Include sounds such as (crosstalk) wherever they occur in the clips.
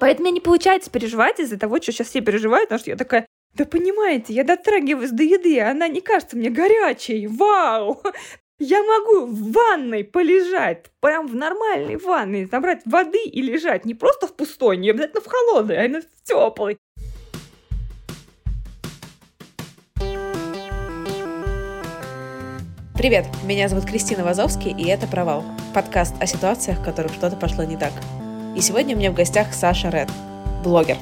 Поэтому мне не получается переживать из-за того, что сейчас все переживают, потому что я такая, да понимаете, я дотрагиваюсь до еды, она не кажется мне горячей, вау! (laughs) Я могу в ванной полежать, прям в нормальной ванной, набрать воды и лежать, не просто в пустой, не обязательно в холодной, а именно в теплой. Привет, меня зовут Кристина Вазовский, и это «Провал» — подкаст о ситуациях, в которых что-то пошло не так. И сегодня у меня в гостях Саша Ред, блогер.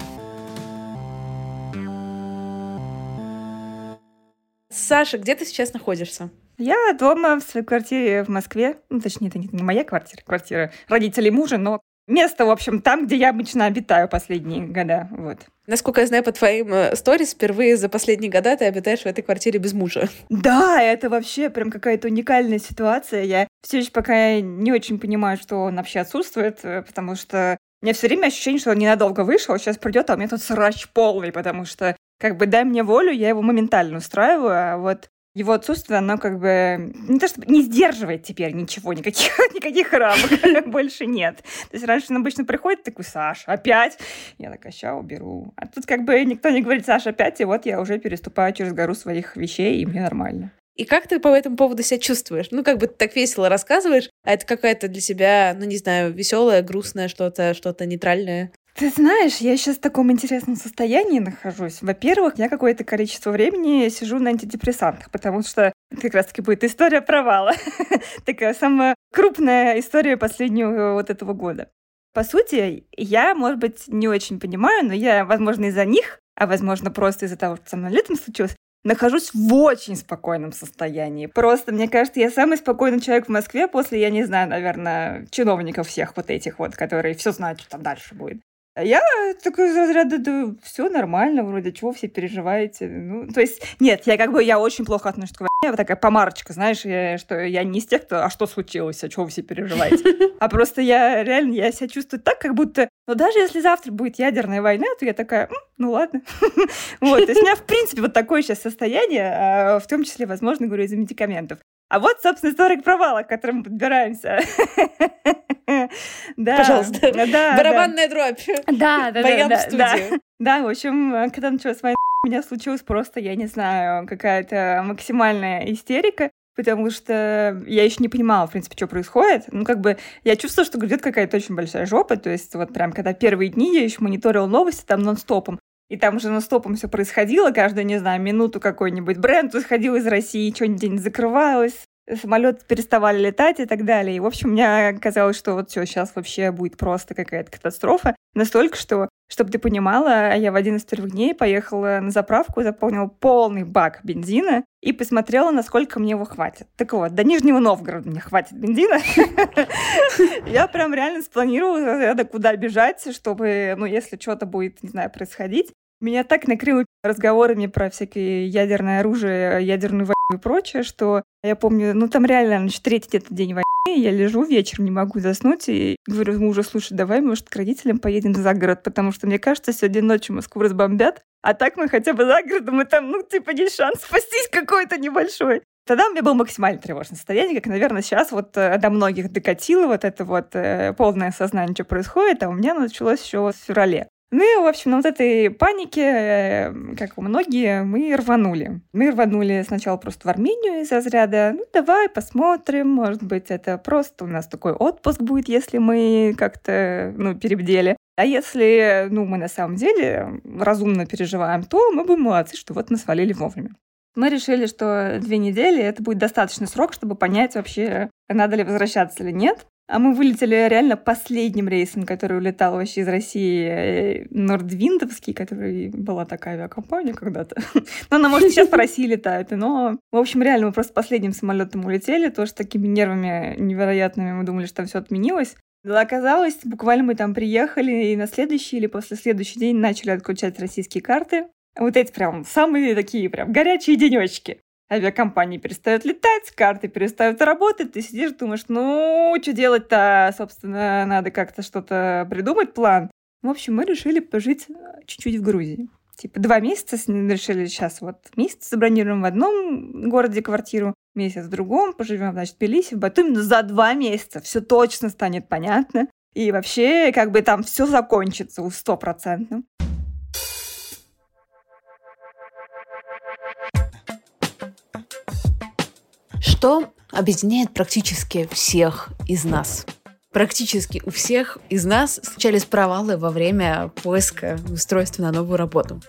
Саша, где ты сейчас находишься? Я дома в своей квартире в Москве. Ну, точнее, это не моя квартира, квартира родителей мужа, но место, в общем, там, где я обычно обитаю последние года. Вот. Насколько я знаю по твоим э, сторис, впервые за последние года ты обитаешь в этой квартире без мужа. Да, это вообще прям какая-то уникальная ситуация. Я все еще пока не очень понимаю, что он вообще отсутствует, э, потому что у меня все время ощущение, что он ненадолго вышел, сейчас придет, а у меня тут срач полный, потому что как бы дай мне волю, я его моментально устраиваю, а вот его отсутствие, оно как бы не то чтобы не сдерживает теперь ничего, никаких, (laughs) никаких рамок (laughs) больше нет. То есть раньше он обычно приходит такой, Саша, опять? Я такая, ща уберу. А тут как бы никто не говорит, Саша, опять, и вот я уже переступаю через гору своих вещей, и мне нормально. И как ты по этому поводу себя чувствуешь? Ну, как бы ты так весело рассказываешь, а это какая-то для себя, ну, не знаю, веселое, грустное что-то, что-то нейтральное. Ты знаешь, я сейчас в таком интересном состоянии нахожусь. Во-первых, я какое-то количество времени сижу на антидепрессантах, потому что как раз-таки будет история провала. (laughs) Такая самая крупная история последнего вот этого года. По сути, я, может быть, не очень понимаю, но я, возможно, из-за них, а возможно, просто из-за того, что со мной летом случилось, нахожусь в очень спокойном состоянии. Просто, мне кажется, я самый спокойный человек в Москве после, я не знаю, наверное, чиновников всех вот этих вот, которые все знают, что там дальше будет. Я такой из разряда, да, все нормально, вроде, чего все переживаете. Ну, то есть, нет, я как бы, я очень плохо отношусь к войне, вот такая помарочка, знаешь, я, что я не из тех, кто, а что случилось, а чего вы все переживаете. (laughs) А просто я реально, я себя чувствую так, как будто, ну, даже если завтра будет ядерная война, то я такая, ну, ладно. (laughs) Вот, то есть у меня, в принципе, вот такое сейчас состояние, а, в том числе, возможно, говорю, из-за медикаментов. А вот, собственно, история провала, к которому мы подбираемся. (laughs) (laughs) Да. Пожалуйста. (laughs) Да, Барабанная дробь. (laughs) Да, да, да. да, да. Да, в общем, когда началась война, у меня случилась просто, я не знаю, какая-то максимальная истерика потому что я еще не понимала, в принципе, что происходит. Ну, как бы я чувствовала, что грядет какая-то очень большая жопа. То есть вот прям когда первые дни я еще мониторила новости там нон-стопом, и там уже нон-стопом все происходило, каждую, не знаю, минуту какой-нибудь бренд исходил из России, что-нибудь не закрывалось, самолеты переставали летать и так далее. И, в общем, мне казалось, что вот все, сейчас вообще будет просто какая-то катастрофа. Настолько, что, чтобы ты понимала, я в один из первых дней поехала на заправку, заполнила полный бак бензина и посмотрела, насколько мне его хватит. Так вот, до Нижнего Новгорода мне хватит бензина. (laughs) Я прям реально спланировала, куда бежать, чтобы, ну, если что-то будет, не знаю, происходить, Меня так накрыло разговорами про всякие ядерное оружие, ядерную войну и прочее, что я помню, ну там реально, значит, третий где-то день войны, я лежу вечером, не могу заснуть, и говорю мужу, слушай, давай, может, к родителям поедем за город, потому что, мне кажется, сегодня ночью Москву разбомбят, а так мы хотя бы за городом, и там, ну, типа, есть шанс спастись какой-то небольшой. Тогда у меня было максимально тревожное состояние, как, наверное, сейчас вот э, до многих докатило вот это вот э, полное сознание, что происходит, а у меня началось еще в феврале. Ну и, в общем, на вот этой панике, э, как многие, мы рванули. Мы рванули сначала просто в Армению из разряда, ну давай посмотрим, может быть, это просто у нас такой отпуск будет, если мы как-то, ну, перебдели. А если, ну, мы на самом деле разумно переживаем, то мы будем молодцы, что вот мы свалили вовремя. Мы решили, что две недели — это будет достаточный срок, чтобы понять вообще, надо ли возвращаться или нет. А мы вылетели реально последним рейсом, который улетал вообще из России, э, Нордвиндовский, который была такая авиакомпания когда-то. (laughs) Но она, может, сейчас по России летает. Но, в общем, реально мы просто последним самолетом улетели, тоже такими нервами невероятными. Мы думали, что там все отменилось. Но оказалось, буквально мы там приехали, и на следующий или после следующий день начали отключать российские карты. Вот эти прям самые такие прям горячие денечки. Авиакомпании перестают летать, карты перестают работать, ты сидишь, думаешь, ну, что делать-то? Собственно, надо как-то что-то придумать, план. В общем, мы решили пожить чуть-чуть в Грузии. Типа два месяца решили сейчас вот месяц забронируем в одном городе квартиру, месяц в другом, поживем, значит, в Тбилиси, в Батуми, но за два месяца все точно станет понятно. И вообще, как бы там все закончится стопроцентно. Что объединяет практически всех из нас? Практически у всех из нас случались провалы во время поиска устройства на новую работу.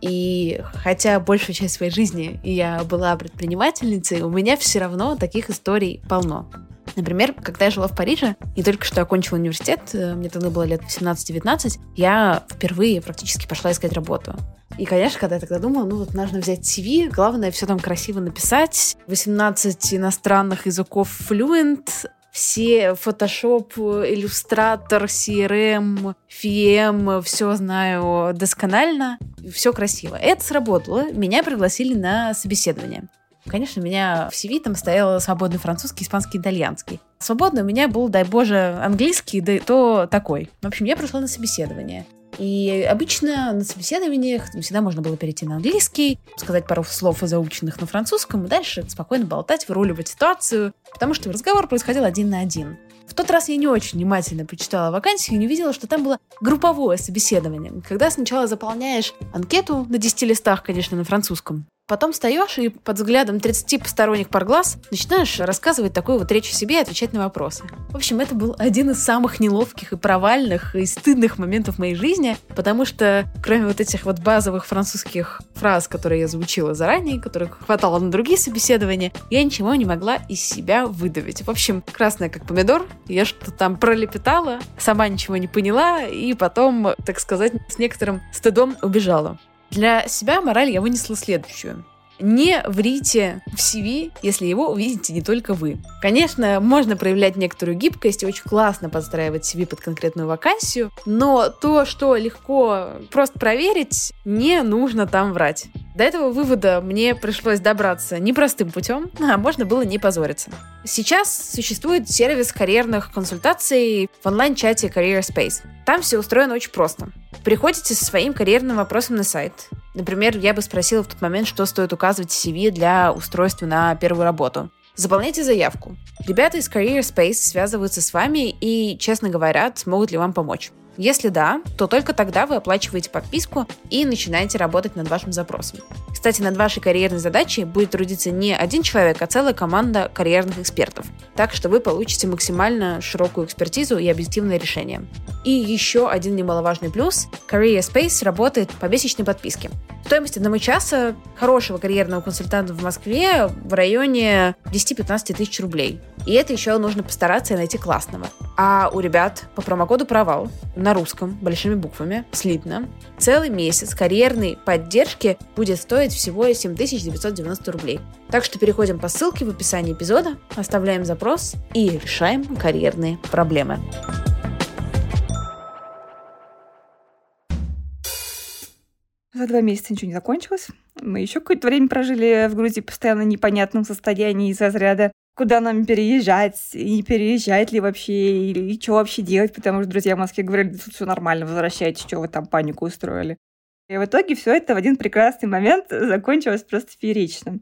И хотя большую часть своей жизни я была предпринимательницей, у меня все равно таких историй полно. Например, когда я жила в Париже и только что окончила университет, э, мне тогда было лет 18-19, я впервые практически пошла искать работу. И, конечно, когда я тогда думала, ну вот нужно взять CV, главное все там красиво написать, 18 иностранных языков fluent, все Photoshop, Illustrator, CRM, VM, все знаю досконально, все красиво. Это сработало. Меня пригласили на собеседование. Конечно, у меня в CV там стоял свободный французский, испанский, итальянский. Свободный у меня был, дай боже, английский, да и то такой. В общем, я пришла на собеседование. И обычно на собеседованиях всегда можно было перейти на английский, сказать пару слов заученных на французском, и дальше спокойно болтать, выруливать ситуацию, потому что разговор происходил один на один. В тот раз я не очень внимательно прочитала вакансию и не увидела, что там было групповое собеседование, когда сначала заполняешь анкету на 10 листах, конечно, на французском, Потом встаешь и под взглядом 30 посторонних пар глаз начинаешь рассказывать такую вот речь о себе и отвечать на вопросы. В общем, это был один из самых неловких и провальных и стыдных моментов моей жизни, потому что кроме вот этих вот базовых французских фраз, которые я заучила заранее, которых хватало на другие собеседования, я ничего не могла из себя выдавить. В общем, красная как помидор, я что-то там пролепетала, сама ничего не поняла, и потом, так сказать, с некоторым стыдом убежала. Для себя мораль я вынесла следующую. Не врите в CV, если его увидите не только вы. Конечно, можно проявлять некоторую гибкость и очень классно подстраивать CV под конкретную вакансию, но то, что легко просто проверить, не нужно там врать. До этого вывода мне пришлось добраться непростым путем, (laughs) а можно было не позориться. Сейчас существует сервис карьерных консультаций в онлайн-чате Career Space. Там все устроено очень просто. Приходите со своим карьерным вопросом на сайт. Например, я бы спросила в тот момент, что стоит указывать в CV для устройства на первую работу. Заполняйте заявку. Ребята из Career Space связываются с вами и, честно говорят, смогут ли вам помочь. Если да, то только тогда вы оплачиваете подписку и начинаете работать над вашим запросом. Кстати, над вашей карьерной задачей будет трудиться не один человек, а целая команда карьерных экспертов. Так что вы получите максимально широкую экспертизу и объективное решение. И еще один немаловажный плюс – Career Space работает по месячной подписке. Стоимость одного часа хорошего карьерного консультанта в Москве в районе 10-15 тысяч рублей. И это еще нужно постараться и найти классного. А у ребят по промокоду «Провал» на русском, большими буквами, слитно, целый месяц карьерной поддержки будет стоить всего 7990 рублей. Так что переходим по ссылке в описании эпизода, оставляем запрос и решаем карьерные проблемы. За два месяца ничего не закончилось. Мы еще какое-то время прожили в Грузии постоянно непонятном состоянии из-за разряда куда нам переезжать, и переезжать ли вообще, или что вообще делать, потому что друзья в Москве говорили, тут все нормально, возвращайтесь, что вы там панику устроили. И в итоге все это в один прекрасный момент (laughs) закончилось просто феерично.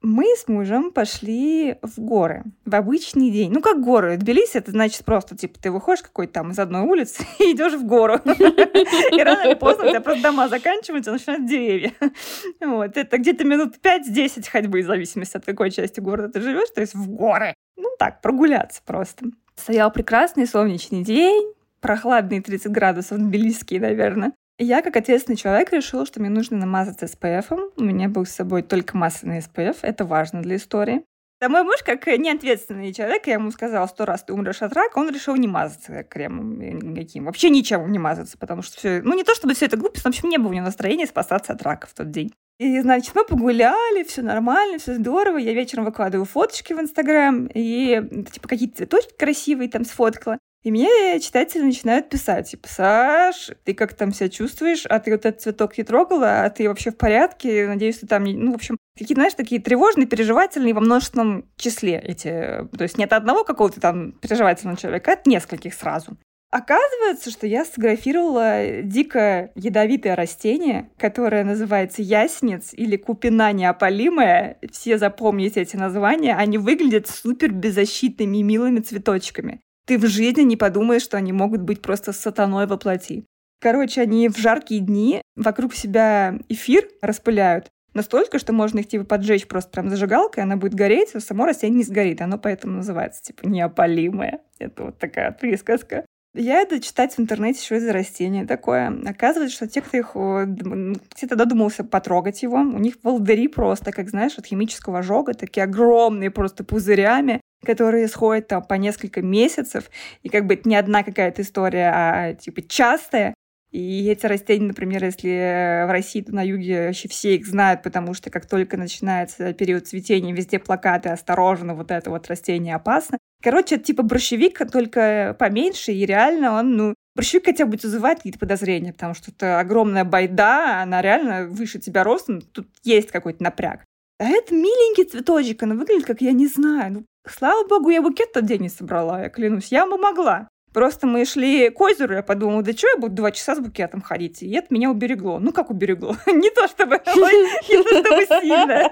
Мы с мужем пошли в горы в обычный день. Ну, как горы. Тбилиси — это значит просто, типа, ты выходишь какой-то там из одной улицы (laughs) и идешь в гору. (laughs) И рано или поздно у тебя просто дома заканчиваются, начинают деревья. (laughs) Вот. Это где-то минут 5-10 ходьбы, в зависимости от какой части города ты живешь, то есть в горы. Ну, так, прогуляться просто. Стоял прекрасный солнечный день, прохладные 30 градусов, тбилисские, наверное. Я, как ответственный человек, решила, что мне нужно намазаться SPF. У меня был с собой только масляный SPF. Это важно для истории. А мой муж, как неответственный человек, я ему сказала сто раз, ты умрешь от рака, он решил не мазаться кремом никаким. Вообще ничем не мазаться, потому что все... Ну, не то чтобы все это глупость, но, в общем, не было у него настроения спасаться от рака в тот день. И, значит, мы погуляли, все нормально, все здорово. Я вечером выкладываю фоточки в Инстаграм, и, типа, какие-то цветочки красивые там сфоткала. И мне читатели начинают писать, типа, Саш, ты как там себя чувствуешь? А ты вот этот цветок не трогала? А ты вообще в порядке? Надеюсь, ты там... Не... Ну, в общем, какие-то, знаешь, такие тревожные, переживательные во множественном числе эти... То есть нет одного какого-то там переживательного человека, от нескольких сразу. Оказывается, что я сфотографировала дико ядовитое растение, которое называется ясенец или купина неопалимая. Все запомните эти названия. Они выглядят супер беззащитными и милыми цветочками ты в жизни не подумаешь, что они могут быть просто сатаной во плоти. Короче, они в жаркие дни вокруг себя эфир распыляют настолько, что можно их типа поджечь просто прям зажигалкой, она будет гореть, а само растение не сгорит. Оно поэтому называется типа неопалимое. Это вот такая присказка. Я это читать в интернете, что это за растение такое. Оказывается, что те, кто их где-то додумался потрогать его, у них волдыри просто, как знаешь, от химического ожога, такие огромные просто пузырями, которые сходят там по несколько месяцев, и как бы это не одна какая-то история, а типа частая. И эти растения, например, если в России, то на юге вообще все их знают, потому что как только начинается период цветения, везде плакаты «Осторожно, вот это вот растение опасно». Короче, это типа борщевик, только поменьше, и реально он, ну, борщевик хотя бы вызывает какие-то подозрения, потому что это огромная байда, она реально выше тебя ростом, тут есть какой-то напряг. А это миленький цветочек, она выглядит как, я не знаю, ну, Слава богу, я букет тот день не собрала, я клянусь. Я бы могла. Просто мы шли к озеру, я подумала, да что я буду два часа с букетом ходить? И это меня уберегло. Ну, как уберегло? (laughs) Не то чтобы, не то чтобы сильно.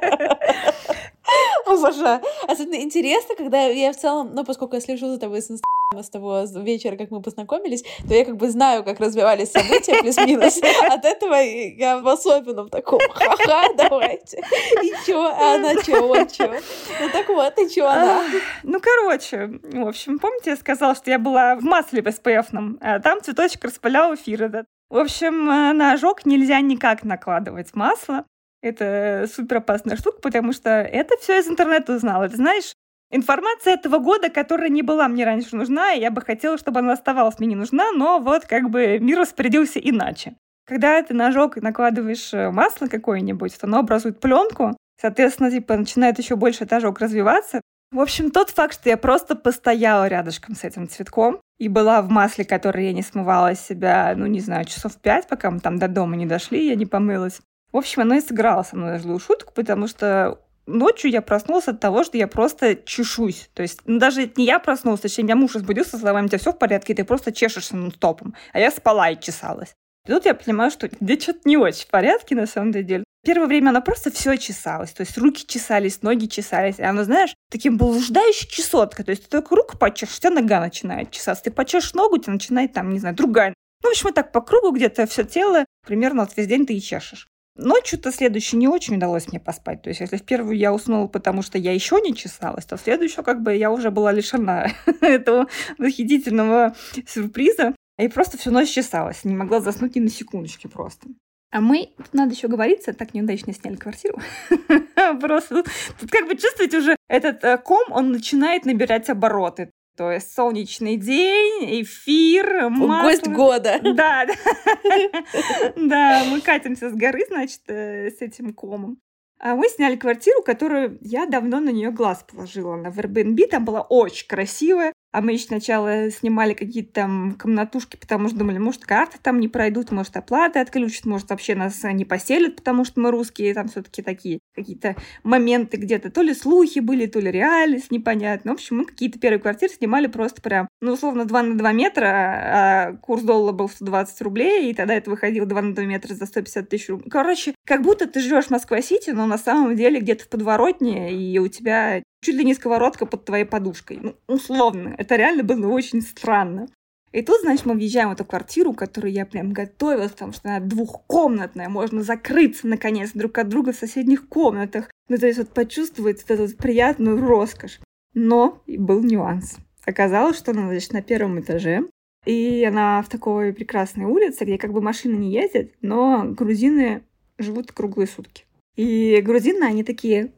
(laughs) Обожаю. Особенно интересно, когда я в целом, ну, поскольку я слежу за тобой с (laughs) с того вечера, как мы познакомились, то я как бы знаю, как развивались события (laughs) плюс-минус. От этого я в особенном таком, ха-ха, давайте. И чё, а она чё, он чё. Ну так вот, и чё она? Ну, короче, в общем, помните, я сказала, что я была в масле в SPF-ном, а там цветочек распылял эфир этот. В общем, э, на ожог нельзя никак накладывать масло. Это супер опасная штука, потому что это все из интернета узнала. Ты знаешь, Информация этого года, которая не была мне раньше нужна, и я бы хотела, чтобы она оставалась мне не нужна, но вот как бы мир распорядился иначе. Когда ты на ожог накладываешь э, масло какое-нибудь, то оно образует пленку, соответственно, типа начинает еще больше этот ожог развиваться. В общем, тот факт, что я просто постояла рядышком с этим цветком и была в масле, которое я не смывала себя, ну, не знаю, часов пять, пока мы там до дома не дошли, я не помылась. В общем, оно и сыграло со мной злую шутку, потому что ночью я проснулась от того, что я просто чешусь. То есть, ну, даже не я проснулась, точнее, меня муж разбудил со словами, у тебя все в порядке, ты просто чешешься нон-стопом. А я спала и чесалась. И тут я понимаю, что где что-то не очень в порядке, на самом деле. Первое время она просто все чесалась. То есть руки чесались, ноги чесались. И она, знаешь, таким блуждающей чесоткой. То есть ты только руку почешешь, у тебя нога начинает чесаться. Ты почешешь ногу, у тебя начинает там, не знаю, другая. Ну, в общем, так по кругу где-то все тело примерно вот весь день ты и чешешь. Ночью-то следующей не очень удалось мне поспать. То есть, если в первую я уснула, потому что я еще не чесалась, то в следующую как бы я уже была лишена (laughs) этого восхитительного сюрприза. И просто всю ночь чесалась. Не могла заснуть ни на секундочке просто. А мы, тут надо еще говориться, так неудачно сняли квартиру. (laughs) Просто тут как бы чувствуете уже этот э, ком, он начинает набирать обороты. То есть солнечный день, эфир, масло. Гость года. Да, да. (laughs) Да, мы катимся с горы, значит, э, с этим комом. А мы сняли квартиру, которую я давно на нее глаз положила. Она в Airbnb там была очень красивая. А мы еще сначала снимали какие-то там комнатушки, потому что думали, может, карты там не пройдут, может, оплаты отключат, может, вообще нас не поселят, потому что мы русские, там все-таки такие какие-то моменты где-то, то ли слухи были, то ли реальность, непонятно. В общем, мы какие-то первые квартиры снимали просто прям, ну, условно, 2 на 2 метра, а курс доллара был 120 рублей, и тогда это выходило 2 на 2 метра за 150 тысяч рублей. Короче, как будто ты живешь в Москва-Сити, но на самом деле где-то в подворотне, и у тебя чуть ли не сковородка под твоей подушкой. Ну, условно. Это реально было очень странно. И тут, значит, мы въезжаем в эту квартиру, которую я прям готовилась, потому что она двухкомнатная, можно закрыться, наконец, друг от друга в соседних комнатах. Ну, то есть вот почувствовать вот эту приятную роскошь. Но был нюанс. Оказалось, что она, значит, на первом этаже, и она в такой прекрасной улице, где как бы машины не ездят, но грузины живут круглые сутки. И грузины, они такие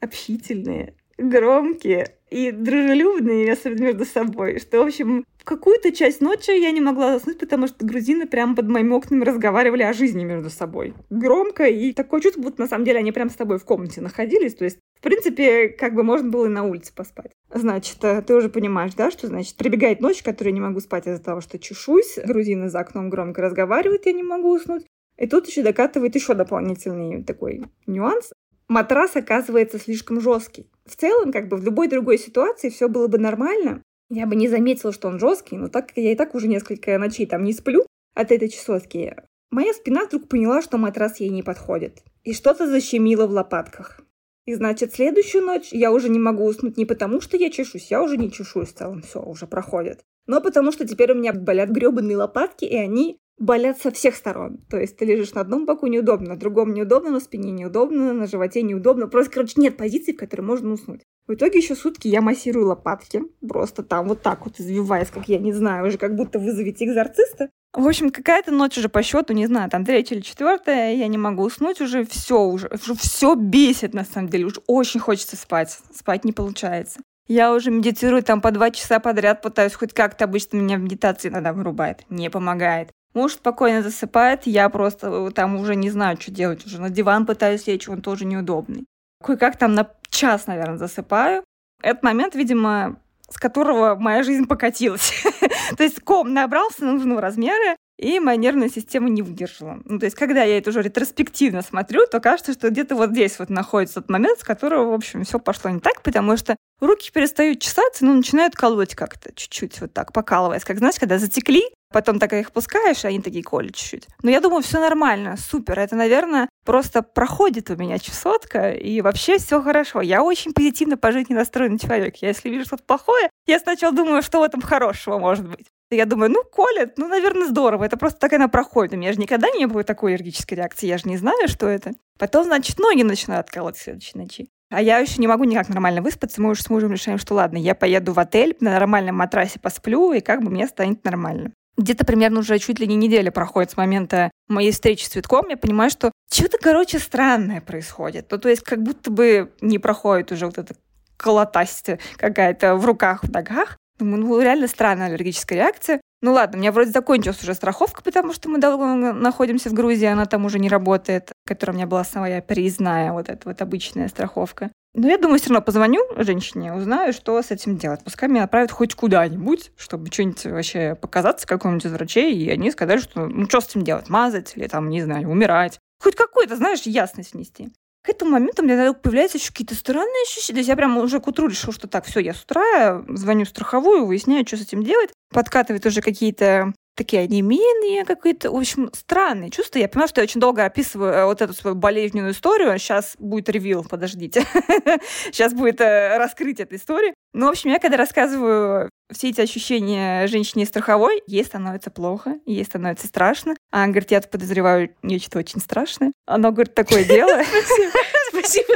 общительные, громкие и дружелюбные между собой, что, в общем, какую-то часть ночи я не могла заснуть, потому что грузины прямо под моими окнами разговаривали о жизни между собой. Громко, и такое чувство, будто на самом деле они прямо с тобой в комнате находились, то есть в принципе, как бы можно было и на улице поспать. Значит, э, ты уже понимаешь, да, что значит прибегает ночь, которую я не могу спать из-за того, что чешусь, грузины за окном громко разговаривают, я не могу уснуть. И тут еще докатывает еще дополнительный такой нюанс матрас оказывается слишком жесткий. В целом, как бы в любой другой ситуации все было бы нормально. Я бы не заметила, что он жесткий, но так как я и так уже несколько ночей там не сплю от этой чесотки, моя спина вдруг поняла, что матрас ей не подходит. И что-то защемило в лопатках. И значит, следующую ночь я уже не могу уснуть не потому, что я чешусь, я уже не чешусь в целом, все, уже проходит. Но потому что теперь у меня болят гребаные лопатки, и они болят со всех сторон. То есть ты лежишь на одном боку неудобно, на другом неудобно, на спине неудобно, на животе неудобно. Просто, короче, нет позиции, в которой можно уснуть. В итоге еще сутки я массирую лопатки, просто там вот так вот извиваясь, как я не знаю, уже как будто вызовите экзорциста. В общем, какая-то ночь уже по счету, не знаю, там третья или четвертая, я не могу уснуть, уже все, уже, уже все бесит на самом деле, уже очень хочется спать, спать не получается. Я уже медитирую там по два часа подряд, пытаюсь хоть как-то, обычно меня в медитации иногда вырубает, не помогает. Муж спокойно засыпает, я просто э, там уже не знаю, что делать. Уже на диван пытаюсь лечь, он тоже неудобный. Кое-как там на час, наверное, засыпаю. Этот момент, видимо, с которого моя жизнь покатилась. (laughs) То есть ком набрался нужного размера, и моя нервная система не выдержала. Ну, то есть, когда я это уже ретроспективно смотрю, то кажется, что где-то вот здесь вот находится тот момент, с которого, в общем, все пошло не так, потому что руки перестают чесаться, ну, начинают колоть как-то чуть-чуть вот так, покалываясь. Как, знаешь, когда затекли, Потом так их пускаешь, и они такие колют чуть-чуть. Но я думаю, все нормально, супер. Это, наверное, просто проходит у меня чесотка, и вообще все хорошо. Я очень позитивно по жизни настроенный человек. Я, если вижу что-то плохое, я сначала думаю, что в этом хорошего может быть. Я думаю, ну, колет, ну, наверное, здорово. Это просто так она проходит. У меня же никогда не было такой аллергической реакции. Я же не знаю, что это. Потом, значит, ноги начинают колоть в следующей ночи. А я еще не могу никак нормально выспаться. Мы уже с мужем решаем, что ладно, я поеду в отель, на нормальном матрасе посплю, и как бы мне станет нормально. Где-то примерно уже чуть ли не неделя проходит с момента моей встречи с цветком. Я понимаю, что что-то, короче, странное происходит. Ну, то есть как будто бы не проходит уже вот эта колотасть какая-то в руках, в ногах. Думаю, ну, реально странная аллергическая реакция. Ну ладно, у меня вроде закончилась уже страховка, потому что мы долго находимся в Грузии, она там уже не работает, которая у меня была своя переездная, вот эта вот обычная страховка. Но я думаю, все равно позвоню женщине, узнаю, что с этим делать. Пускай меня отправят хоть куда-нибудь, чтобы что-нибудь вообще показаться какому-нибудь из врачей, и они сказали, что ну что с этим делать, мазать или там, не знаю, умирать. Хоть какую-то, знаешь, ясность внести. К этому моменту у меня появляются еще какие-то странные ощущения. То есть я прям уже к утру решила, что так, все, я с утра звоню в страховую, выясняю, что с этим делать. Подкатывает уже какие-то такие онемения, какие-то, в общем, странные чувства. Я понимаю, что я очень долго описываю э, вот эту свою болезненную историю. Сейчас будет ревил, подождите. (laughs) Сейчас будет э, раскрытие этой истории. Ну, в общем, я когда рассказываю все эти ощущения женщине страховой, ей становится плохо, ей становится страшно. А она говорит, я подозреваю нечто очень страшное. Она говорит, такое дело. (laughs) Спасибо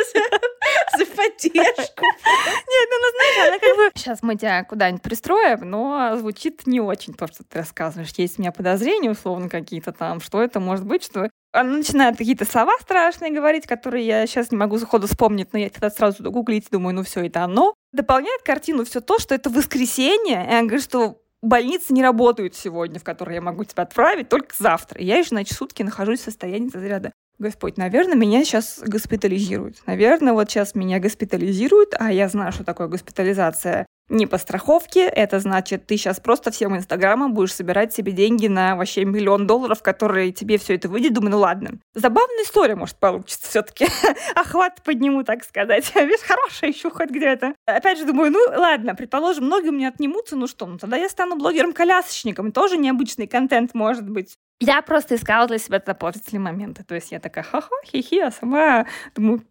за поддержку. Нет, ну, ну, знаешь, она как бы... Сейчас мы тебя куда-нибудь пристроим, но звучит не очень то, что ты рассказываешь. Есть у меня подозрения, условно, какие-то там, что это может быть, что она начинает какие-то слова страшные говорить, которые я сейчас не могу заходу вспомнить, но я тогда сразу гуглить, думаю, ну все, это оно. Дополняет картину все то, что это воскресенье, и она говорит, что больницы не работают сегодня, в которые я могу тебя отправить, только завтра. И я еще, значит, сутки нахожусь в состоянии разряда. Господь, наверное, меня сейчас госпитализируют. Наверное, вот сейчас меня госпитализируют, а я знаю, что такое госпитализация не по страховке. Это значит, ты сейчас просто всем инстаграмом будешь собирать себе деньги на вообще миллион долларов, которые тебе все это выйдет. Думаю, ну ладно. Забавная история, может, получится все-таки. (laughs) Охват подниму, так сказать. (laughs) Видишь, хорошая еще хоть где-то. Опять же, думаю, ну ладно, предположим, многие у меня отнимутся, ну что, ну тогда я стану блогером-колясочником. Тоже необычный контент может быть. Я просто искала для себя положительные моменты. То есть я такая, ха-ха, хихи, а сама думаю,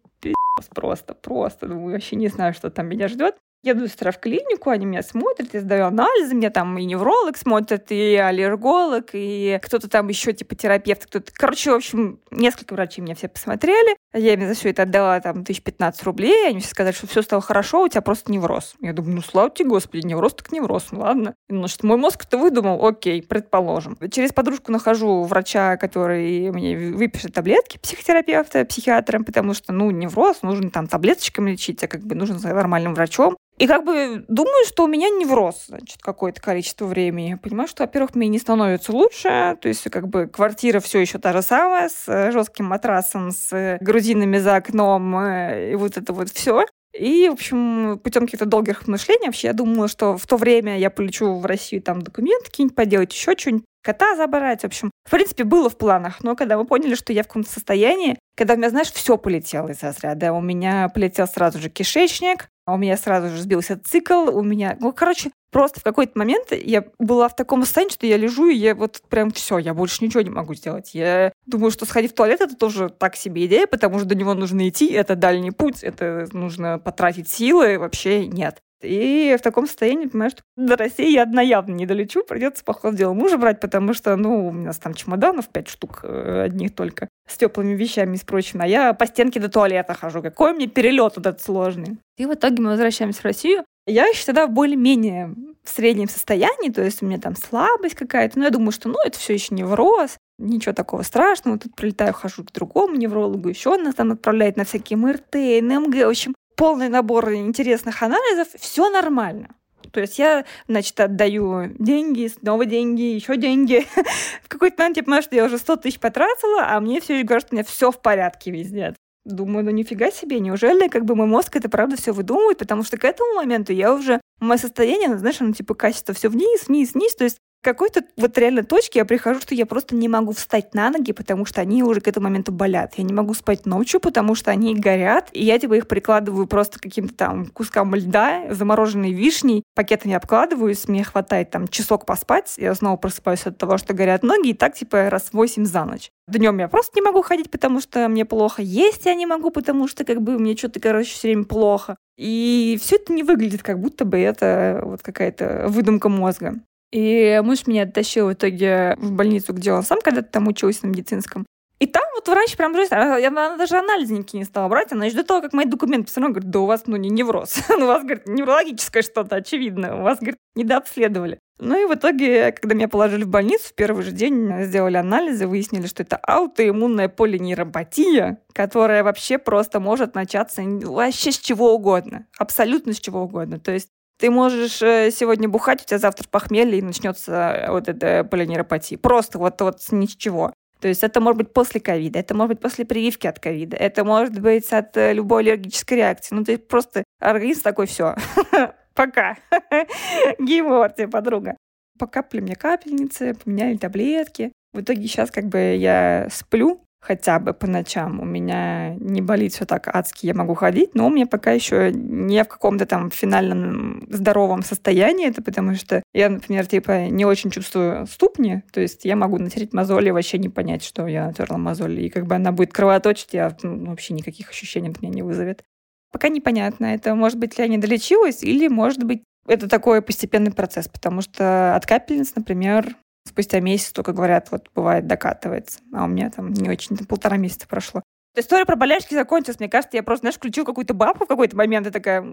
просто, просто, думаю, вообще не знаю, что там меня ждет. Еду с в клинику, они меня смотрят, я сдаю анализы, меня там и невролог смотрит, и аллерголог, и кто-то там еще типа терапевт, кто-то... Короче, в общем, несколько врачей меня все посмотрели. Я им за все это отдала там тысяч пятнадцать рублей, они все сказали, что все стало хорошо, у тебя просто невроз. Я думаю, ну слава тебе, господи, невроз так невроз, ну ладно. Ну, что мой мозг это выдумал, окей, предположим. Через подружку нахожу врача, который мне выпишет таблетки психотерапевта, психиатром, потому что, ну, невроз, нужно там таблеточками лечить, а как бы нужен с нормальным врачом. И как бы думаю, что у меня невроз, значит, какое-то количество времени. Понимаю, что, во-первых, мне не становится лучше, то есть как бы квартира все еще та же самая, с э, жестким матрасом, с грузинами за окном, э, и вот это вот все. И, в общем, путем каких-то долгих размышлений вообще я думала, что в то время я полечу в Россию там документы какие-нибудь поделать, еще что-нибудь, кота забрать. В общем, в принципе, было в планах. Но когда мы поняли, что я в каком-то состоянии, когда у меня, знаешь, все полетело из разряда. У меня полетел сразу же кишечник, у меня сразу же сбился цикл, у меня... Ну, короче, просто в какой-то момент я была в таком состоянии, что я лежу, и я вот прям все, я больше ничего не могу сделать. Я думаю, что сходить в туалет — это тоже так себе идея, потому что до него нужно идти, это дальний путь, это нужно потратить силы, вообще нет. И в таком состоянии, понимаешь, что до России я одна явно не долечу, придется, по ходу мужа брать, потому что, ну, у нас там чемоданов пять штук э, одних только с теплыми вещами и с прочим, а я по стенке до туалета хожу. Какой мне перелет этот сложный. И в итоге мы возвращаемся в Россию. Я еще тогда более-менее в среднем состоянии, то есть у меня там слабость какая-то, но я думаю, что, ну, это все еще невроз, ничего такого страшного. Тут прилетаю, хожу к другому неврологу, еще он нас там отправляет на всякие МРТ, НМГ. В общем, полный набор интересных анализов, все нормально. То есть я, значит, отдаю деньги, снова деньги, еще деньги. (laughs) в какой-то момент я понимаю, что я уже 100 тысяч потратила, а мне все говорят, что у меня все в порядке везде. Думаю, ну нифига себе, неужели как бы мой мозг это правда все выдумывает, потому что к этому моменту я уже, мое состояние, ну, знаешь, оно типа качество все вниз, вниз, вниз, то есть какой-то вот реально точке я прихожу, что я просто не могу встать на ноги, потому что они уже к этому моменту болят. Я не могу спать ночью, потому что они горят, и я типа их прикладываю просто каким-то там кускам льда, замороженной вишней, пакетами обкладываюсь, мне хватает там часок поспать, я снова просыпаюсь от того, что горят ноги, и так типа раз восемь за ночь. Днем я просто не могу ходить, потому что мне плохо. Есть я не могу, потому что как бы мне что-то, короче, все время плохо. И все это не выглядит, как будто бы это вот какая-то выдумка мозга. И муж меня оттащил в итоге в больницу, где он сам когда-то там учился на медицинском. И там вот врач прям говорит, я она даже анализы не стала брать, она ждет того, как мои документы равно говорит, да у вас, ну, не невроз, (laughs) у вас, говорит, неврологическое что-то, очевидно, у вас, говорит, недообследовали. Ну и в итоге, когда меня положили в больницу, в первый же день сделали анализы, выяснили, что это аутоиммунная полинейропатия, которая вообще просто может начаться вообще с чего угодно, абсолютно с чего угодно. То есть ты можешь э, сегодня бухать, у тебя завтра похмелье, и начнется вот эта полинейропатия. Просто вот, вот с чего. То есть это может быть после ковида, это может быть после прививки от ковида, это может быть от э, любой аллергической реакции. Ну, ты просто организм такой, все, (laughs) пока. (laughs) Геймор тебе, подруга. Покапали мне капельницы, поменяли таблетки. В итоге сейчас как бы я сплю, хотя бы по ночам. У меня не болит все так адски, я могу ходить, но у меня пока еще не в каком-то там финальном здоровом состоянии, это потому что я, например, типа не очень чувствую ступни, то есть я могу натереть мозоли и вообще не понять, что я натерла мозоль, и как бы она будет кровоточить, я ну, вообще никаких ощущений от меня не вызовет. Пока непонятно, это может быть я не долечилась, или может быть это такой постепенный процесс, потому что от капельниц, например, спустя месяц только говорят, вот бывает докатывается. А у меня там не очень, там полтора месяца прошло. История про болячки закончилась. Мне кажется, я просто, знаешь, включил какую-то бабку в какой-то момент и такая,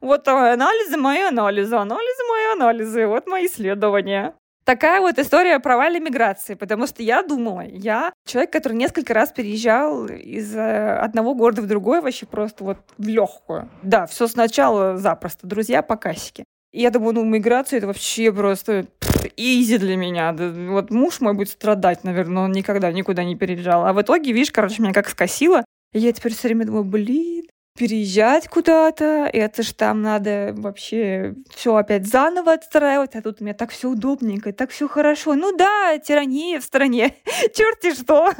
вот анализы мои анализы, анализы мои анализы, вот мои исследования. Такая вот история про провала миграции, потому что я думала, я человек, который несколько раз переезжал из э, одного города в другой, вообще просто вот в легкую. Да, все сначала запросто, друзья по кассике. Я думаю, ну, миграция это вообще просто изи для меня. Вот муж мой будет страдать, наверное, он никогда никуда не переезжал. А в итоге, видишь, короче, меня как скосило. И я теперь все время думаю, блин, переезжать куда-то, это ж там надо вообще все опять заново отстраивать, а тут у меня так все удобненько, так все хорошо. Ну да, тирания в стране, (laughs) черти что.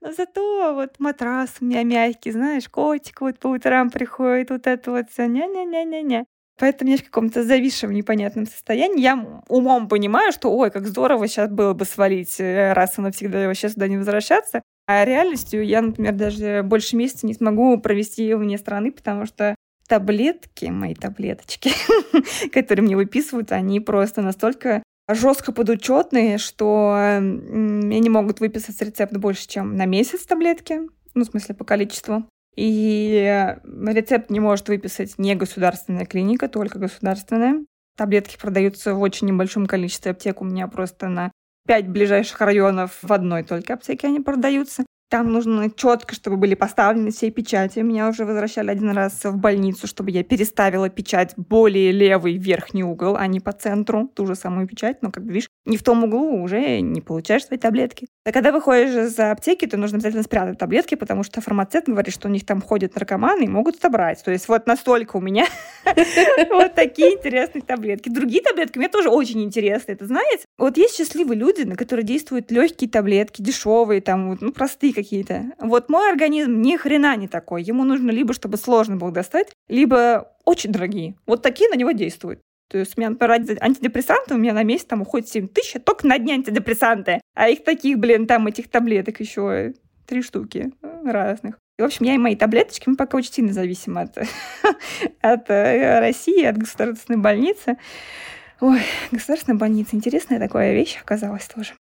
Но зато вот матрас у меня мягкий, знаешь, котик вот по утрам приходит, вот это вот все, ня-ня-ня-ня-ня. Поэтому я в каком-то зависшем непонятном состоянии. Я умом понимаю, что ой, как здорово сейчас было бы свалить э, раз и навсегда вообще сюда не возвращаться. А реальностью я, например, даже больше месяца не смогу провести вне страны, потому что таблетки, мои таблеточки, (laughs) которые мне выписывают, они просто настолько жестко подучетные, что мне не могут выписать рецепт больше, чем на месяц таблетки, ну, в смысле, по количеству. И рецепт не может выписать не государственная клиника, только государственная. Таблетки продаются в очень небольшом количестве аптек. У меня просто на пять ближайших районов в одной только аптеке они продаются. Там нужно четко, чтобы были поставлены все печати. Меня уже возвращали один раз в больницу, чтобы я переставила печать более левый верхний угол, а не по центру. Ту же самую печать, но, как бы, видишь, не в том углу уже не получаешь свои таблетки. А когда выходишь из аптеки, то нужно обязательно спрятать таблетки, потому что фармацевт говорит, что у них там ходят наркоманы и могут собрать. То есть вот настолько у меня (laughs) вот такие интересные таблетки. Другие таблетки мне тоже очень интересны. Это знаете? Вот есть счастливые люди, на которые действуют легкие таблетки, дешевые, там, ну, простые какие-то. Вот мой организм ни хрена не такой. Ему нужно либо, чтобы сложно было достать, либо очень дорогие. Вот такие на него действуют. То есть у меня, например, антидепрессанты у меня на месяц там уходит 7 тысяч, а только на дни антидепрессанты. А их таких, блин, там этих таблеток еще три штуки разных. И, в общем, я и мои таблеточки, мы пока очень сильно зависим от, (laughs) от э, России, от государственной больницы. Ой, государственная больница, интересная такая вещь оказалась тоже.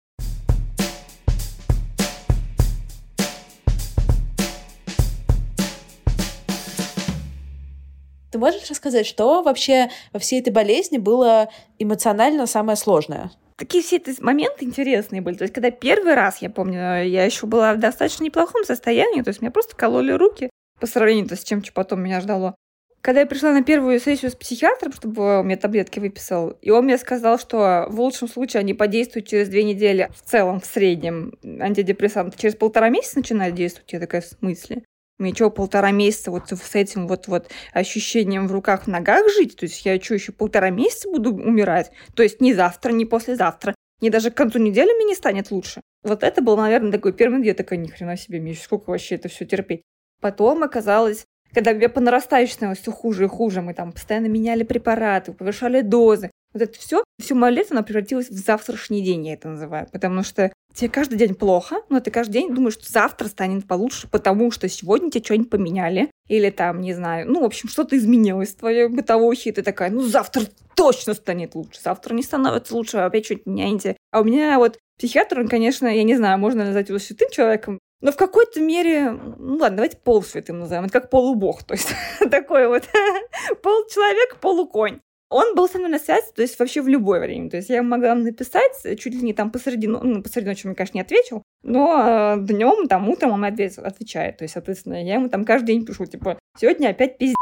Ты можешь рассказать, что вообще во всей этой болезни было эмоционально самое сложное? Такие все эти моменты интересные были. То есть, когда первый раз, я помню, я еще была в достаточно неплохом состоянии, то есть меня просто кололи руки по сравнению с чем, что потом меня ждало. Когда я пришла на первую сессию с психиатром, чтобы он мне таблетки выписал, и он мне сказал, что в лучшем случае они подействуют через две недели, в целом, в среднем, антидепрессанты через полтора месяца начинают действовать. Я такая, в смысле? Мне что, полтора месяца вот с этим вот, вот ощущением в руках, ногах жить? То есть я что, еще полтора месяца буду умирать? То есть не завтра, не послезавтра, не даже к концу недели мне не станет лучше. Вот это был, наверное, такой первый день. Я такая, ни хрена себе, мне сколько вообще это все терпеть. Потом оказалось, когда мне по нарастающей становилось все хуже и хуже, мы там постоянно меняли препараты, повышали дозы. Вот это все, всю мое лето, оно превратилось в завтрашний день, я это называю. Потому что тебе каждый день плохо, но ты каждый день думаешь, что завтра станет получше, потому что сегодня тебе что-нибудь поменяли. Или там, не знаю, ну, в общем, что-то изменилось в твоей бытовухе, и ты такая, ну, завтра точно станет лучше. Завтра не становится лучше, а опять что-нибудь меняете. А у меня вот психиатр, он, конечно, я не знаю, можно назвать его святым человеком, но в какой-то мере, ну ладно, давайте полусвятым назовем, это как полубог, то есть (laughs) такой вот (laughs) полчеловек, полуконь он был со мной на связи, то есть вообще в любое время. То есть я могла написать чуть ли не там посреди, ну, посреди ночи мне, конечно, не ответил, но э, днем, там, утром он ответ, отвечает. То есть, соответственно, я ему там каждый день пишу, типа, сегодня опять пиздец.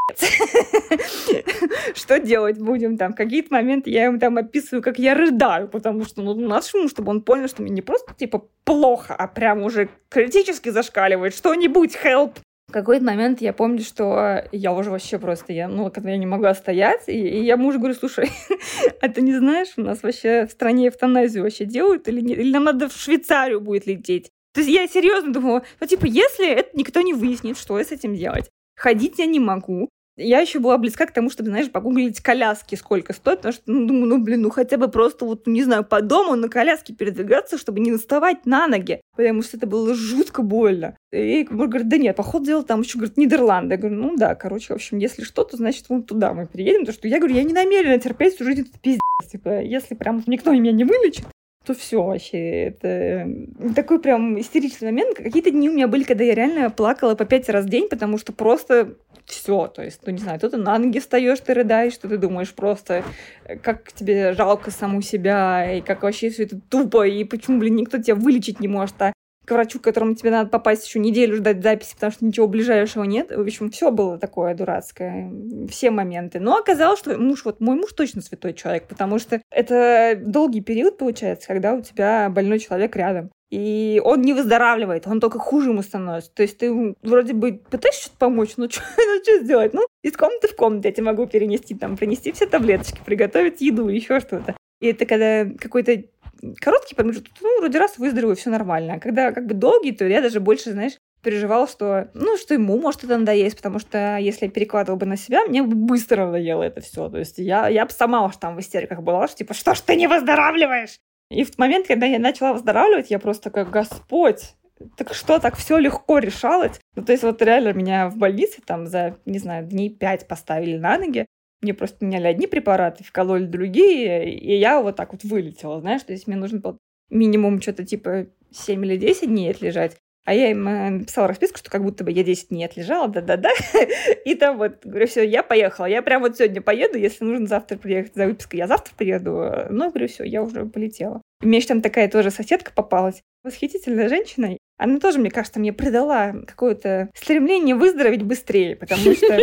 (laughs) Что делать будем там? Какие-то моменты я ему там описываю, как я рыдаю, потому что, ну, надо чтобы он понял, что мне не просто, типа, плохо, а прям уже критически зашкаливает. Что-нибудь, help, в какой-то момент я помню, что я уже вообще просто, я, ну, когда я не могла стоять, и, и я мужу говорю, слушай, (laughs) а ты не знаешь, у нас вообще в стране эвтаназию вообще делают или нет? Или нам надо в Швейцарию будет лететь? То есть я серьезно думала, ну, типа, если это никто не выяснит, что я с этим делать? Ходить я не могу, я еще была близка к тому, чтобы, знаешь, погуглить коляски, сколько стоит, потому что, ну, думаю, ну, блин, ну, хотя бы просто, вот, не знаю, по дому на коляске передвигаться, чтобы не наставать на ноги, потому что это было жутко больно. И муж говорит, да нет, походу дело там еще, говорит, Нидерланды. Я говорю, ну да, короче, в общем, если что, то, значит, вон туда мы переедем, потому что я говорю, я не намерена терпеть всю жизнь этот пиздец. Типа, если прям никто меня не вылечит, то все вообще. Это такой прям истеричный момент. Какие-то дни у меня были, когда я реально плакала по пять раз в день, потому что просто все, то есть, ну, не знаю, то ты на ноги встаешь, ты рыдаешь, что ты думаешь просто, э, как тебе жалко саму себя, и как вообще все это тупо, и почему, блин, никто тебя вылечить не может, а к врачу, к которому тебе надо попасть еще неделю ждать записи, потому что ничего ближайшего нет. В общем, все было такое дурацкое, все моменты. Но оказалось, что муж, вот мой муж точно святой человек, потому что это долгий период получается, когда у тебя больной человек рядом. И он не выздоравливает, он только хуже ему становится. То есть ты вроде бы пытаешься что-то помочь, но (laughs) что ну, сделать? Ну, из комнаты в комнату я тебе могу перенести, там, принести все таблеточки, приготовить еду, еще что-то. И это когда какой-то короткий промежуток, ну, вроде раз выздоровел, все нормально. А когда как бы долгий, то я даже больше, знаешь, переживал, что, ну, что ему может это надоесть, потому что если я перекладывал бы на себя, мне бы быстро надоело это все. То есть я, я бы сама уж там в истериках была, что типа, что ж ты не выздоравливаешь? И в момент, когда я начала выздоравливать, я просто как, Господь, так что, так все легко решалось? Ну, то есть вот реально меня в больнице там за, не знаю, дней пять поставили на ноги, мне просто меняли одни препараты, вкололи другие, и я вот так вот вылетела, знаешь, то есть мне нужно было минимум что-то типа 7 или 10 дней отлежать, а я им э, написала расписку, что как будто бы я 10 дней отлежала, да-да-да. (laughs) И там вот, говорю, все, я поехала. Я прям вот сегодня поеду, если нужно завтра приехать за выпиской, я завтра приеду. Ну, говорю, все, я уже полетела. И мне еще там такая тоже соседка попалась. Восхитительная женщина. Она тоже, мне кажется, мне придала какое-то стремление выздороветь быстрее, потому что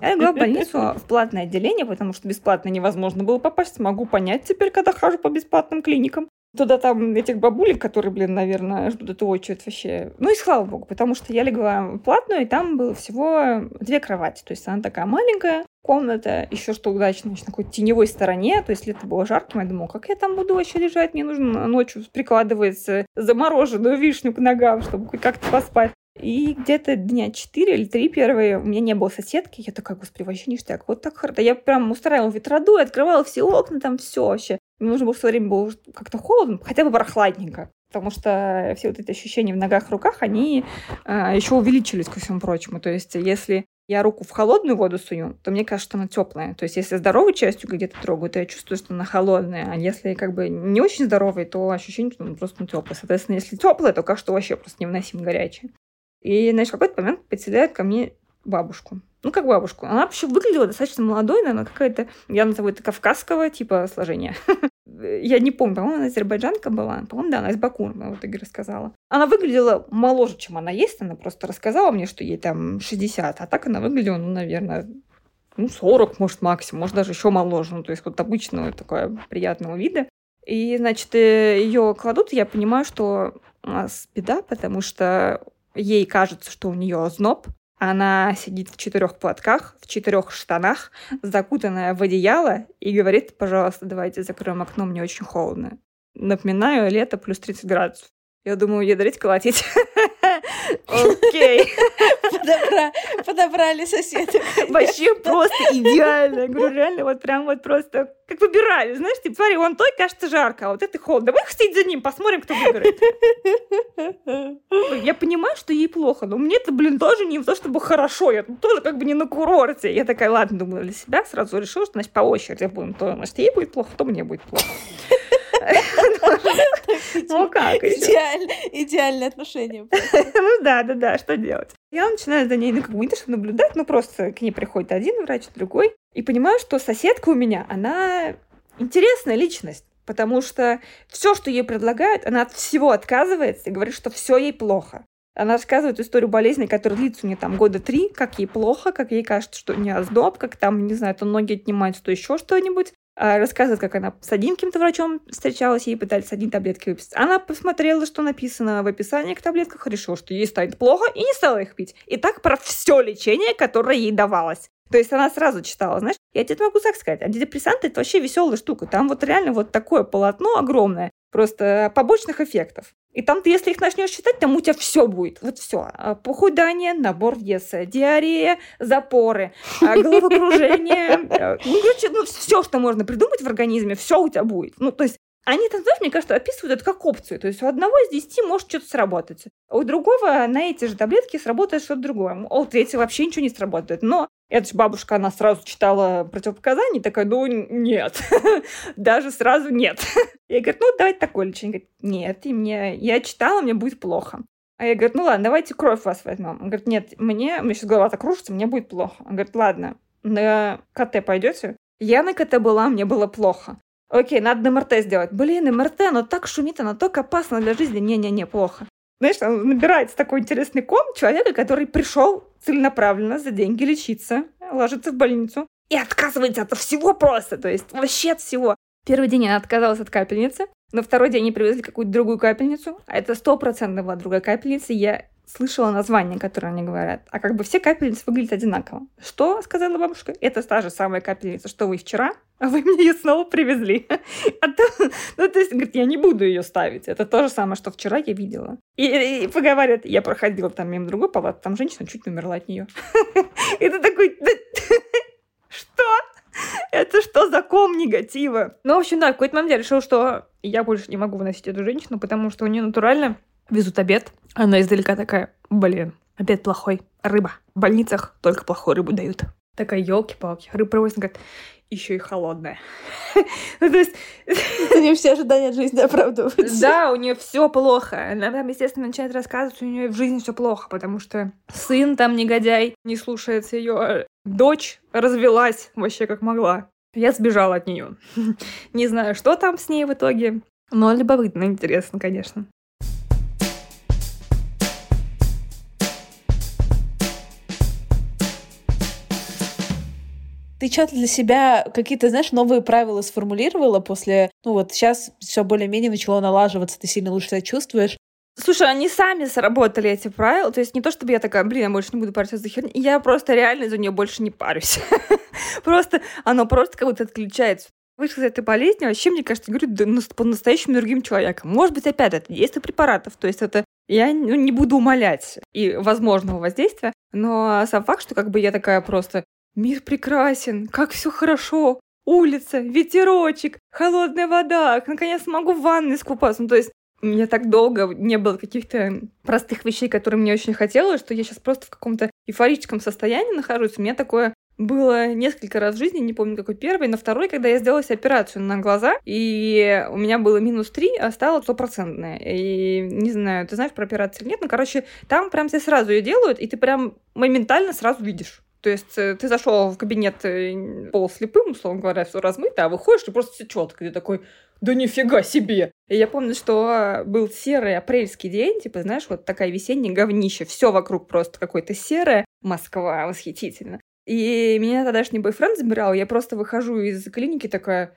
я легла в больницу в платное отделение, потому что бесплатно невозможно было попасть. Могу понять теперь, когда хожу по бесплатным клиникам туда там этих бабулек, которые, блин, наверное, ждут эту очередь вообще. Ну и слава богу, потому что я легла платную, и там было всего две кровати. То есть она такая маленькая, комната, еще что удачно, значит, на какой-то теневой стороне, то есть лето было жарким, я думала, как я там буду вообще лежать, мне нужно ночью прикладывать замороженную вишню к ногам, чтобы как-то поспать. И где-то дня 4 или 3 первые у меня не было соседки. Я такая, господи, вообще ништяк. Вот так хорошо. Я прям устраивала ветроду, открывала все окна, там все вообще. Мне нужно было все время было как-то холодно, хотя бы прохладненько. Потому что все вот эти ощущения в ногах, руках, они э, еще увеличились ко всему прочему. То есть, если я руку в холодную воду сую, то мне кажется, что она теплая. То есть, если здоровой частью где-то трогаю, то я чувствую, что она холодная. А если как бы не очень здоровый, то ощущение, что она просто теплая. Соответственно, если теплая, то кажется, вообще просто невыносимо горячая. И, значит, в какой-то момент подселяют ко мне бабушку. Ну, как бабушку. Она вообще выглядела достаточно молодой, наверное, какая-то, я назову это кавказского типа сложения. (laughs) я не помню, по-моему, она азербайджанка была. По-моему, да, она из Баку, она в итоге рассказала. Она выглядела моложе, чем она есть. Она просто рассказала мне, что ей там 60. А так она выглядела, ну, наверное, ну, 40, может, максимум, может, даже еще моложе. Ну, то есть вот обычного такое приятного вида. И, значит, э, ее кладут, и я понимаю, что у нас беда, потому что ей кажется, что у нее озноб, она сидит в четырех платках, в четырех штанах, закутанная в одеяло и говорит, пожалуйста, давайте закроем окно, мне очень холодно. Напоминаю, лето плюс 30 градусов. Я думаю, ядрить, колотить. (laughs) Окей. (laughs) Подобрали соседа. Вообще просто идеально. Я говорю, реально, вот прям вот просто как выбирали, знаешь, типа, смотри, он той кажется жарко, а вот это холодно. Давай сидеть за ним, посмотрим, кто выиграет. Я понимаю, что ей плохо, но мне это, блин, тоже не то, чтобы хорошо. Я тоже как бы не на курорте. Я такая, ладно, думаю, для себя сразу решила, что, значит, по очереди будем. То, значит, ей будет плохо, то мне будет плохо. Ну как Идеальное отношение. (laughs) Ну да, да, да, что делать? Я начинаю за ней, ну, как бы не то, что наблюдать, но просто к ней приходит один врач, другой, и понимаю, что соседка у меня, она интересная личность, потому что все, что ей предлагают, она от всего отказывается и говорит, что все ей плохо. Она рассказывает историю болезни, которая длится у нее там года три, как ей плохо, как ей кажется, что у нее как там, не знаю, то ноги отнимаются, то еще что-нибудь. А, рассказывает, как она с одним каким-то врачом встречалась, ей пытались одни таблетки выписать. Она посмотрела, что написано в описании к таблетках, решила, что ей станет плохо, и не стала их пить. И так про все лечение, которое ей давалось. То есть она сразу читала, знаешь, я тебе могу так сказать, антидепрессанты это вообще веселая штука. Там вот реально вот такое полотно огромное, просто побочных эффектов. И там ты, если их начнешь читать, там у тебя все будет. Вот все. А, похудание, набор веса, диарея, запоры, а, головокружение. Э, ну, короче, ну, все, что можно придумать в организме, все у тебя будет. Ну, то есть они там, знаешь, мне кажется, описывают это как опцию. То есть у одного из десяти может что-то сработать. А у другого на эти же таблетки сработает что-то другое. А у третьего вообще ничего не сработает. Но эта же бабушка, она сразу читала противопоказания, такая, ну, нет. (laughs) Даже сразу нет. (laughs) Я говорю, ну, давайте такое лечение. Говорит, нет, и мне, я читала, мне будет плохо. А я говорю, ну ладно, давайте кровь вас возьмем. Он говорит, нет, мне, меня сейчас голова закружится, мне будет плохо. Он говорит, ладно, на КТ пойдете? Я на КТ была, мне было плохо. Окей, надо МРТ сделать. Блин, МРТ, оно так шумит, оно так опасно для жизни. Не-не-не, плохо. Знаешь, набирается такой интересный ком человека, который пришел целенаправленно за деньги лечиться, ложится в больницу и отказывается от всего просто, то есть вообще от всего. Первый день она отказалась от капельницы, на второй день они привезли какую-то другую капельницу, а это стопроцентно была другая капельница, я слышала название, которое они говорят. А как бы все капельницы выглядят одинаково. Что, сказала бабушка, это та же самая капельница, что вы вчера, а вы мне ее снова привезли. (laughs) А то, ну, то есть, говорит, я не буду ее ставить. Это то же самое, что вчера я видела. И, и поговорят, я проходила там мимо другой палаты, там женщина чуть не умерла от нее. (laughs) И ты такой, (laughs) что? Это что за ком негатива? Ну, в общем, да, в какой-то момент я решила, что я больше не могу выносить эту женщину, потому что у нее натурально везут обед. Она издалека такая, блин, обед плохой, рыба. В больницах только плохую рыбу дают. Такая, елки-палки, рыба привозят, говорит, еще и холодная. (laughs) ну, то есть... У нее все ожидания от жизни оправдываются. Да, у нее все плохо. Она там, естественно, начинает рассказывать, у нее в жизни все плохо, потому что сын там негодяй, не слушается ее. Дочь развелась вообще как могла. Я сбежала от нее. (laughs) не знаю, что там с ней в итоге, но любопытно, интересно, конечно. Ты что-то для себя какие-то, знаешь, новые правила сформулировала после... Ну вот сейчас все более-менее начало налаживаться, ты сильно лучше себя чувствуешь. Слушай, они сами сработали эти правила. То есть не то, чтобы я такая, блин, я больше не буду париться за херню. Я просто реально за нее больше не парюсь. (laughs) Просто оно просто как будто отключается. Вышла из этой болезни, вообще, мне кажется, говорю по-настоящему другим человеком. Может быть, опять это действие препаратов. То есть это я ну, не буду умолять и возможного воздействия, но сам факт, что как бы я такая просто Мир прекрасен, как все хорошо. Улица, ветерочек, холодная вода. Наконец могу в ванной искупаться. Ну, то есть у меня так долго не было каких-то простых вещей, которые мне очень хотелось, что я сейчас просто в каком-то эйфорическом состоянии нахожусь. У меня такое было несколько раз в жизни, не помню какой первый, на второй, когда я сделала операцию на глаза, и у меня было минус 3, а стало стопроцентное. И не знаю, ты знаешь про операцию или нет, но, короче, там прям все сразу ее делают, и ты прям моментально сразу видишь. То есть э, ты зашел в кабинет э, полуслепым, условно говоря, все размыто, а выходишь, и просто все четко. Ты такой, да нифига себе! И я помню, что был серый апрельский день, типа, знаешь, вот такая весенняя говнище, все вокруг просто какое-то серое, Москва, восхитительно. И меня тогдашний бойфренд забирал, я просто выхожу из клиники такая,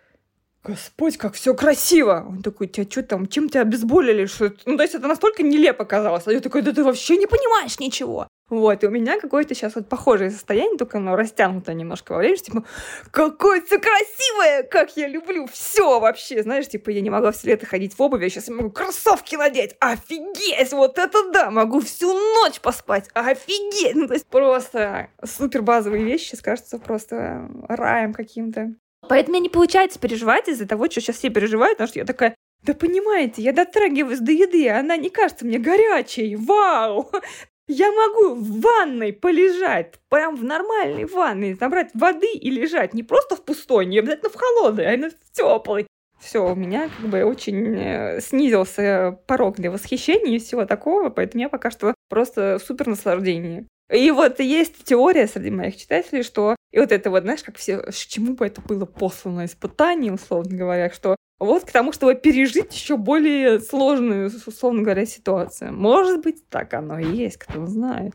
Господь, как все красиво! Он такой, тебя что там, чем тебя обезболили? Что ну, то есть это настолько нелепо казалось. А я такой, да ты вообще не понимаешь ничего. Вот, и у меня какое-то сейчас вот похожее состояние, только оно растянуто немножко во времени, типа, какое все красивое, как я люблю все вообще, знаешь, типа, я не могла все лето ходить в обуви, я сейчас могу кроссовки надеть, офигеть, вот это да, могу всю ночь поспать, офигеть, ну, то есть просто супер базовые вещи, кажется просто раем каким-то. Поэтому мне не получается переживать из-за того, что сейчас все переживают, потому что я такая, да понимаете, я дотрагиваюсь до еды, она не кажется мне горячей. Вау! (laughs) Я могу в ванной полежать, прям в нормальной ванной, набрать воды и лежать. Не просто в пустой, не обязательно в холодной, а именно в теплой. Все, у меня как бы очень э, снизился порог для восхищения и всего такого, поэтому я пока что просто супер наслаждении. И вот есть теория среди моих читателей, что и вот это вот, знаешь, как все, к чему бы это было послано испытание, условно говоря, что вот к тому, чтобы пережить еще более сложную, условно говоря, ситуацию. Может быть, так оно и есть, кто знает.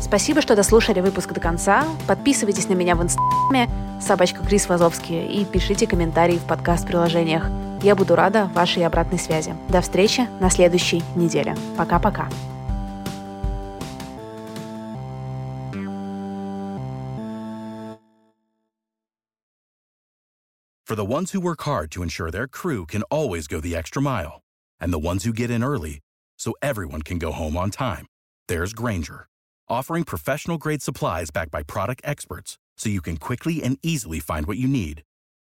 Спасибо, что дослушали выпуск до конца. Подписывайтесь на меня в инстаграме собачка Крис Вазовский и пишите комментарии в подкаст-приложениях. Я буду рада вашей обратной связи. До встречи на следующей неделе. Пока-пока. For the ones who work hard to ensure their crew can always go the extra mile, and the ones who get in early so everyone can go home on time, there's Granger offering professional grade supplies backed by product experts so you can quickly and easily find what you need.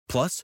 Plus,